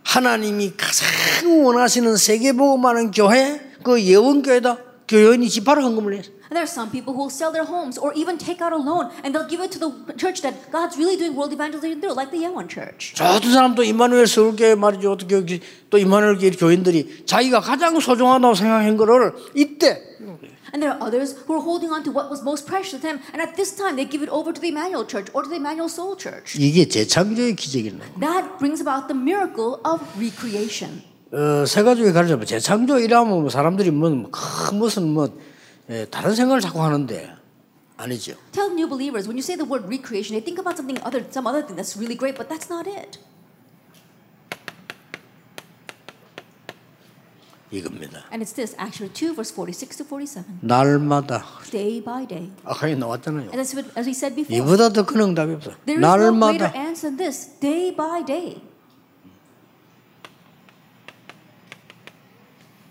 하나님이 가장 원하시는 세계복음하는 교회 그 예원교회다 교회원이 집하러 헌금을 해요. And there are some people who will sell their homes or even take out a loan and they'll give it to the church that God's really doing world evangelization through, like the Yeowon Church. 저 어떤 사람도 이마누엘 서울교회 말이죠. 어떻게 또 교회 교인들이 자기가 가장 소중하다고 생각한 거를 이때 And there are others who are holding on to what was most precious to them, and at this time they give it over to the Emmanuel Church or to the Emmanuel Soul Church. 이게 재창조의 기적이네. That brings about the miracle of recreation. 어, 세 가지를 가르쳐면 재창조 이라면 뭐 사람들이 뭐 큰 무슨 뭐 예, 다른 생각을 자꾸 하는데 아니죠. Tell new believers when you say the word recreation, they think about something other, some other thing that's really great, but that's not it. 이겁니다. And it's this, actually 2, verse 46 to 47. 날마다 Day by day. 아까 나왔잖아요. And as, as we said before, 이보다 더 큰 응답이 없어. there is no greater 날마다 answer than this, day by day.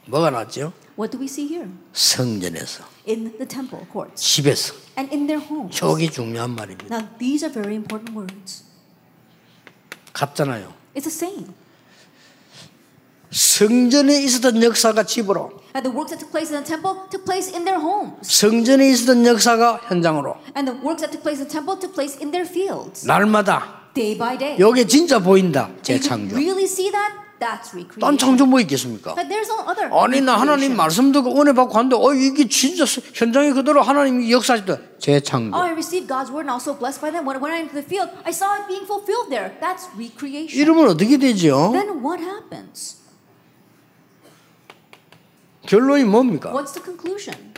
뭐가 났죠? What do we see here? 성전에서, In the temple courts 집에서. and in their homes. 저기 중요한 말입니다. Now, these are very important words. 같잖아요. It's a saying. 성전에 있었던 역사가 집으로, And the works that took place in the temple took place in their homes. 성전에 있었던 역사가 현장으로, And the works that took place in the temple took place in their fields. 날마다 Day by day. 요게 진짜 보인다. 재창조. really see that? That's 딴 recreation. 창조 뭐 있겠습니까? But there's no other. 아니 나 하나님. 말씀 듣고 은혜 받고 하는데 어 이게 진짜 현장에 그대로 하나님이 역사하시다 재창조 Oh, I received God's word and also blessed by them. When, when I entered the field, I saw it being fulfilled there. That's recreation. 이러면 어떻게 되죠? Then what happens? 결론이 뭡니까? What's the conclusion?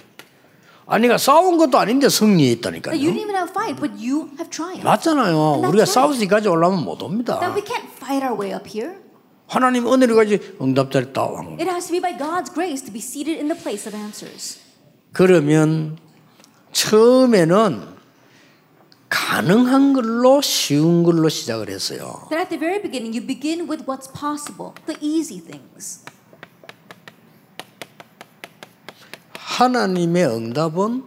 아니가 싸운 것도 아닌데 That you 승리했다니까요 didn't even have fight, but you have triumphed. 맞잖아요 우리가 여기까지 올라오면 못 옵니다 That we can't fight our way up here. 하나님 은혜를 가지 응답자리 따온 It has to be by God's grace to be seated in the place of answers. 그러면 처음에는 가능한 걸로 쉬운 걸로 시작을 했어요 Then at the very beginning, you begin with what's possible, the easy things. 하나님의 응답은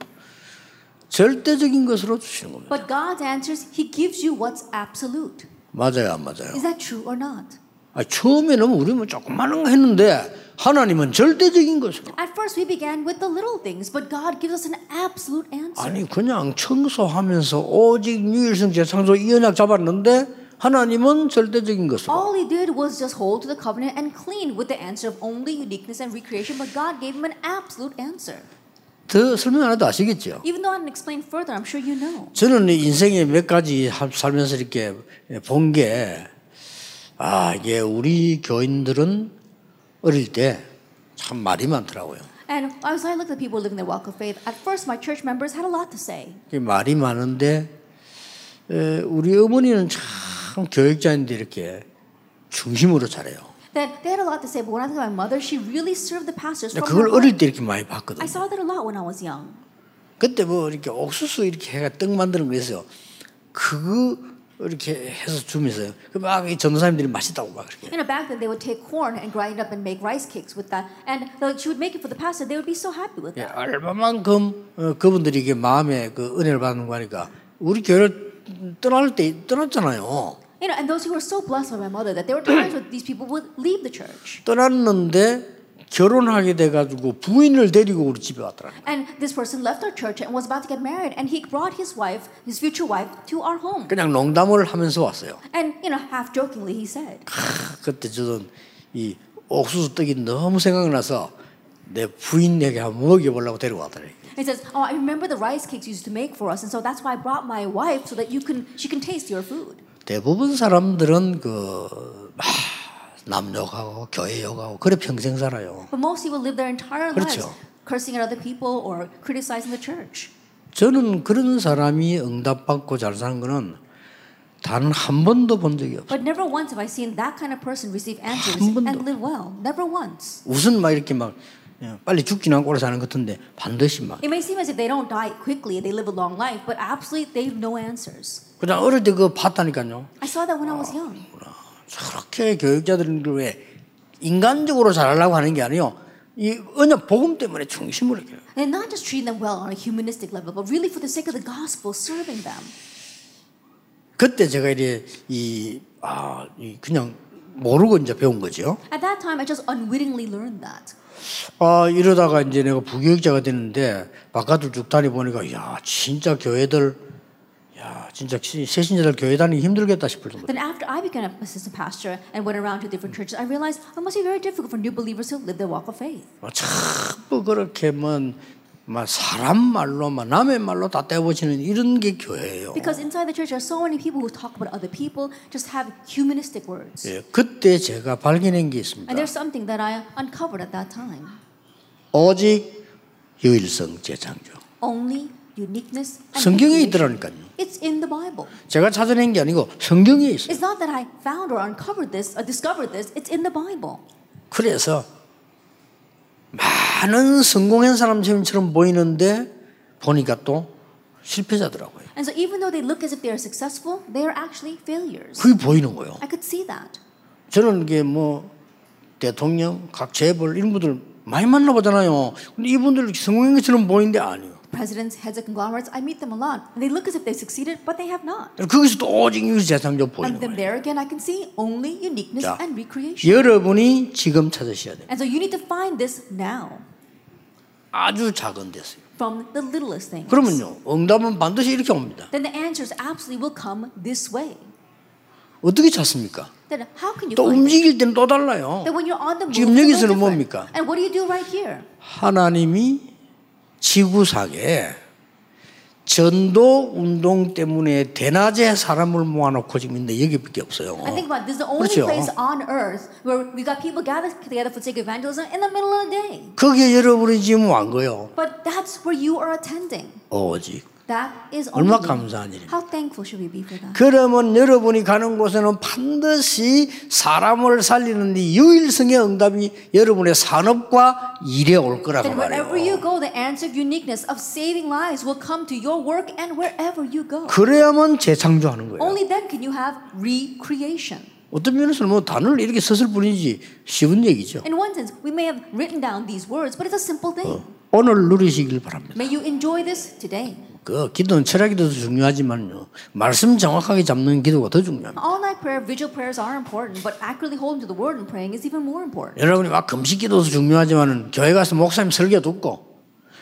절대적인 것으로 주시는 겁니다. But God's answers, He gives you what's absolute. 맞아요, 안 맞아요? Is that true or not? 아, 처음에는 우리는 조그마한 거 했는데 하나님은 절대적인 것으로. At first, we began with the little things, but God gives us an absolute answer. 아니 그냥 청소하면서 오직 유일성 재창조 이 언약 잡았는데 하나님은 절대적인 것으로. All he did was just hold to the covenant and clean with the answer of only uniqueness and recreation, but God gave him an absolute answer. 더 설명 안 해도 아시겠죠? Even though I didn't explain further, I'm sure you know. 저는 인생에 몇 가지 하- 살면서 이렇게 본 게, 아, 이게 우리 교인들은 어릴 때 참 말이 많더라고요. And as I looked at people living their walk of faith, at first my church members had a lot to say. 그 말이 많은데, 에, 우리 어머니는 참 교육자인데 이렇게 중심으로 잘해요. That they had a lot to say, but when I look at my mother, she really served the pastors from 그걸 어릴. 때 이렇게 많이 봤거든요. I saw that a lot when I was young. 그때 뭐 이렇게 옥수수 이렇게 해가 떡 만드는 거 있어요. 그거 이렇게 해서 주면서 그막 전도사님들이 맛있다고 막 그렇게. You know, back then they would take corn and grind up and make rice cakes with that, and she would make it for the pastor. They would be so happy with 예, that. 얼마만큼 어, 그분들이 이게 마음에 그 은혜를 받는 거 하니까 우리 교회를 떠날 때 떠났잖아요. You know, and those who were so blessed by my mother that there were times when these people would leave the church. 떠났는데 결혼하게 돼가지고 부인을 데리고 우리 집에 왔더라. And this person left our church and was about to get married, and he brought his wife, his future wife, to our home. 그냥 농담을 하면서 왔어요. And you know, half jokingly, he said, 그때 저는 이 옥수수 떡이 너무 생각나서 내 부인에게 한번 먹여보려고 데려왔더래. he says, "Oh, I remember the rice cakes you used to make for us, and so that's why I brought my wife so that you can, she can taste your food." 대부분 사람들은 그 막 남욕하고 교회 욕하고 그래 평생 살아요. But most people live their entire 그렇죠. lives cursing at other people or criticizing the church. 저는 그런 사람이 응답받고 잘 사는 거는 단 한 번도 본 적이 없어요. But never once have I seen that kind of person receive answers and live well. Never once. 우선 막 이렇게 막 예, 빨리 죽긴 않고 오래 사는 것 같은데 반드시 막 It may seem as if they don't die quickly, they live a long life, but absolutely they have no answers. 그냥 어릴 때 그거 봤다니까요. I saw that when I was young. 저렇게 교육자들은 왜 인간적으로 잘하려고 하는 게 아니요. 이 언약 복음 때문에 중심으로 이렇게. And not just treating them well on a humanistic level, but really for the sake of the gospel, serving them. 그때 제가 이제 이, 아, 이 그냥 모르고 이제 배운 거죠. At that time, I just unwittingly learned that. 아, 이러다가 이제 내가 부교육자가 됐는데 바깥을 쭉 다니 보니까 야, 진짜 교회들 야, 진짜 시- 새신자들 교회 다니기 힘들겠다 싶을 정도. Then after I became an assistant pastor and went around to different churches, I realized it must be very difficult for new believers to live their walk of faith. 뭐 자꾸 그렇게 뭐, 막 사람 말로, 막 남의 말로 다 떼어보시는 이런 게 교회예요. Because inside the church, there are so many people who talk about other people, just have humanistic words. 예, 그때 제가 발견한 게 있습니다. And there's something that I uncovered at that time. 오직 유일성 재창조. Only uniqueness 성경에. 있더라니까요. It's in the Bible. 제가 찾아낸 게 아니고 성경에 있어요. It's not that I found or uncovered this or discovered this. It's in the Bible. 그래서 많은 성공한 사람처럼 보이는데 보니까 또 실패자더라고요. And so even though they look as if they are successful, they are actually failures. 그게 보이는 거예요. I could see that. 저는 이게 뭐 대통령, 각 재벌 이런 분들 많이 만나보잖아요. 근데 이분들 성공한 것처럼 보이는데 아니에요. Presidents, heads of conglomerates, I meet them a lot. And they look as if they succeeded, but they have not. 거기서 또 오직 유일재창조 보이는 And then there again, I can see only uniqueness 자, and recreation. 여러분이 지금 찾으셔야 돼요. And so you need to find this now 아주 작은 데서요. from the littlest things. 그러면요, 응답은 반드시 이렇게 옵니다. Then the answers absolutely will come this way. 어떻게 찾습니까? Then how can you 또? 움직일 때는 또 달라요. Then when you're on the move, 지금 여기서는. 뭡니까? And what do you do right here? 하나님이 지구상에 전도 운동 때문에 대낮에 사람을 모아놓고 지금 있는데 여기밖에 없어요. I think about this is the only 그렇죠. place on earth where we got people gathered together for sake of evangelism in the middle of the day. 거기에 여러분이 지금 완 거예요. But that's where you are attending. 오직. 얼마나 you. 감사한 일입니까? How thankful should we be for that? 그러면 여러분이 가는 곳에는 반드시 사람을 살리는 이 유일성의 응답이 여러분의 산업과 일에 올 거라고 Then wherever you 말해요. go, the answer of uniqueness of saving lives will come to your work and wherever you go. 그래야만 재창조하는 거예요. Only then can you have recreation. 어떤 면에서는 뭐 단어를 이렇게 썼을 뿐이지 쉬운 얘기죠. In one sense, we may have written down these words, but it's a simple thing. 오늘 누리시길 바랍니다. May you enjoy this today. 그 기도는 철학 기도도 중요하지만요. 말씀 정확하게 잡는 기도가 더 중요합니다. All night prayer, vigil prayers are important, but accurately holding to the word and praying is even more important. 여러분이 막 금식 기도도 중요하지만은 교회 가서 목사님 설교 듣고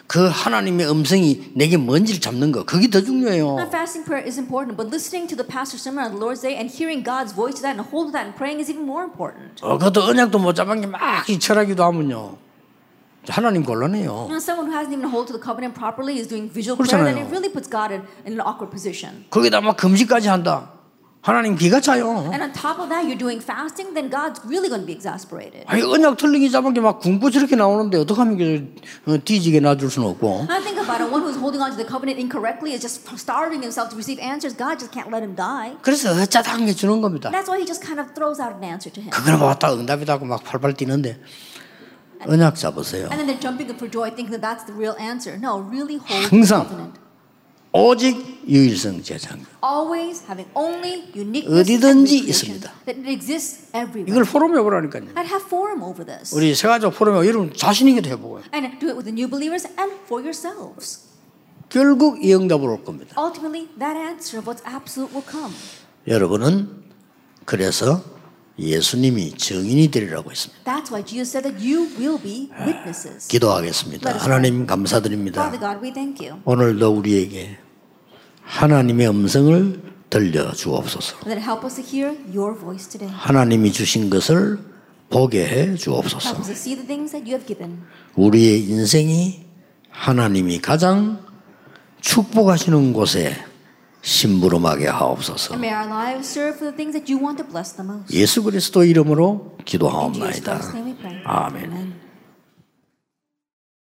그 하나님의 음성이 내게 뭔지를 잡는 거 그게 더 중요해요. And fasting prayer is important, but listening to the pastor's sermon on the Lord's Day and hearing God's voice to that and hold to that and praying is even more important. 어, 그것도 언약도 못 잡은 게막 철학기도 하면요. 하나님 곤란해요. You know, someone who hasn't even hold to the covenant properly is doing visual prayer, then 그렇잖아요. it really puts God in, in an awkward position. 거기다 막 금식까지 한다. 하나님 기가 차요. And on top of that, you're doing fasting, then God's really going to be exasperated. 아니 언약 틀리기 잡은 게막 저렇게 나오는데 어떡하면 그 어, 뒤지게 놔줄 수는 없고. I think about it. One who's holding on to the covenant incorrectly is just starving himself to receive answers. God just can't let him die. 그래서 어쩌다 한게 주는 겁니다. That's why he just kind of throws out an answer to him. 그거는 왔다 응답이다 하고 막 팔팔 뛰는데 언약 잡으세요. And then they're jumping up for joy thinking that that's the real answer. No, really hold 항상 covenant. 오직 유일성 제장. Always having only uniqueness 어디든지. 있습니다. That it exists everywhere. 이걸 포럼에 해보라니까요. And have forum over this. 우리 세가족 포럼에 여러분 자신 있게 해보고요. And do it with the new believers and for yourselves. 결국 이 응답으로 올 겁니다. Ultimately, that answer of what's absolute will come. 여러분은 그래서 예수님이 증인이 되리라고 했습니다. That's why Jesus said that you will be witnesses. 기도하겠습니다. 하나님 감사드립니다. Father God, we thank you. 오늘도 우리에게 하나님의 음성을 들려 주옵소서. And that help us to hear your voice today. 하나님이 주신 것을 보게 해 Help 주옵소서. us to see the things that you have given. 우리의 인생이 하나님이 가장 축복하시는 곳에 심부름하게 하옵소서. And may our lives serve for the things that you want to bless the most. 예수 그리스도 이름으로 기도하옵나이다. Christ's name we pray. 아멘. Amen.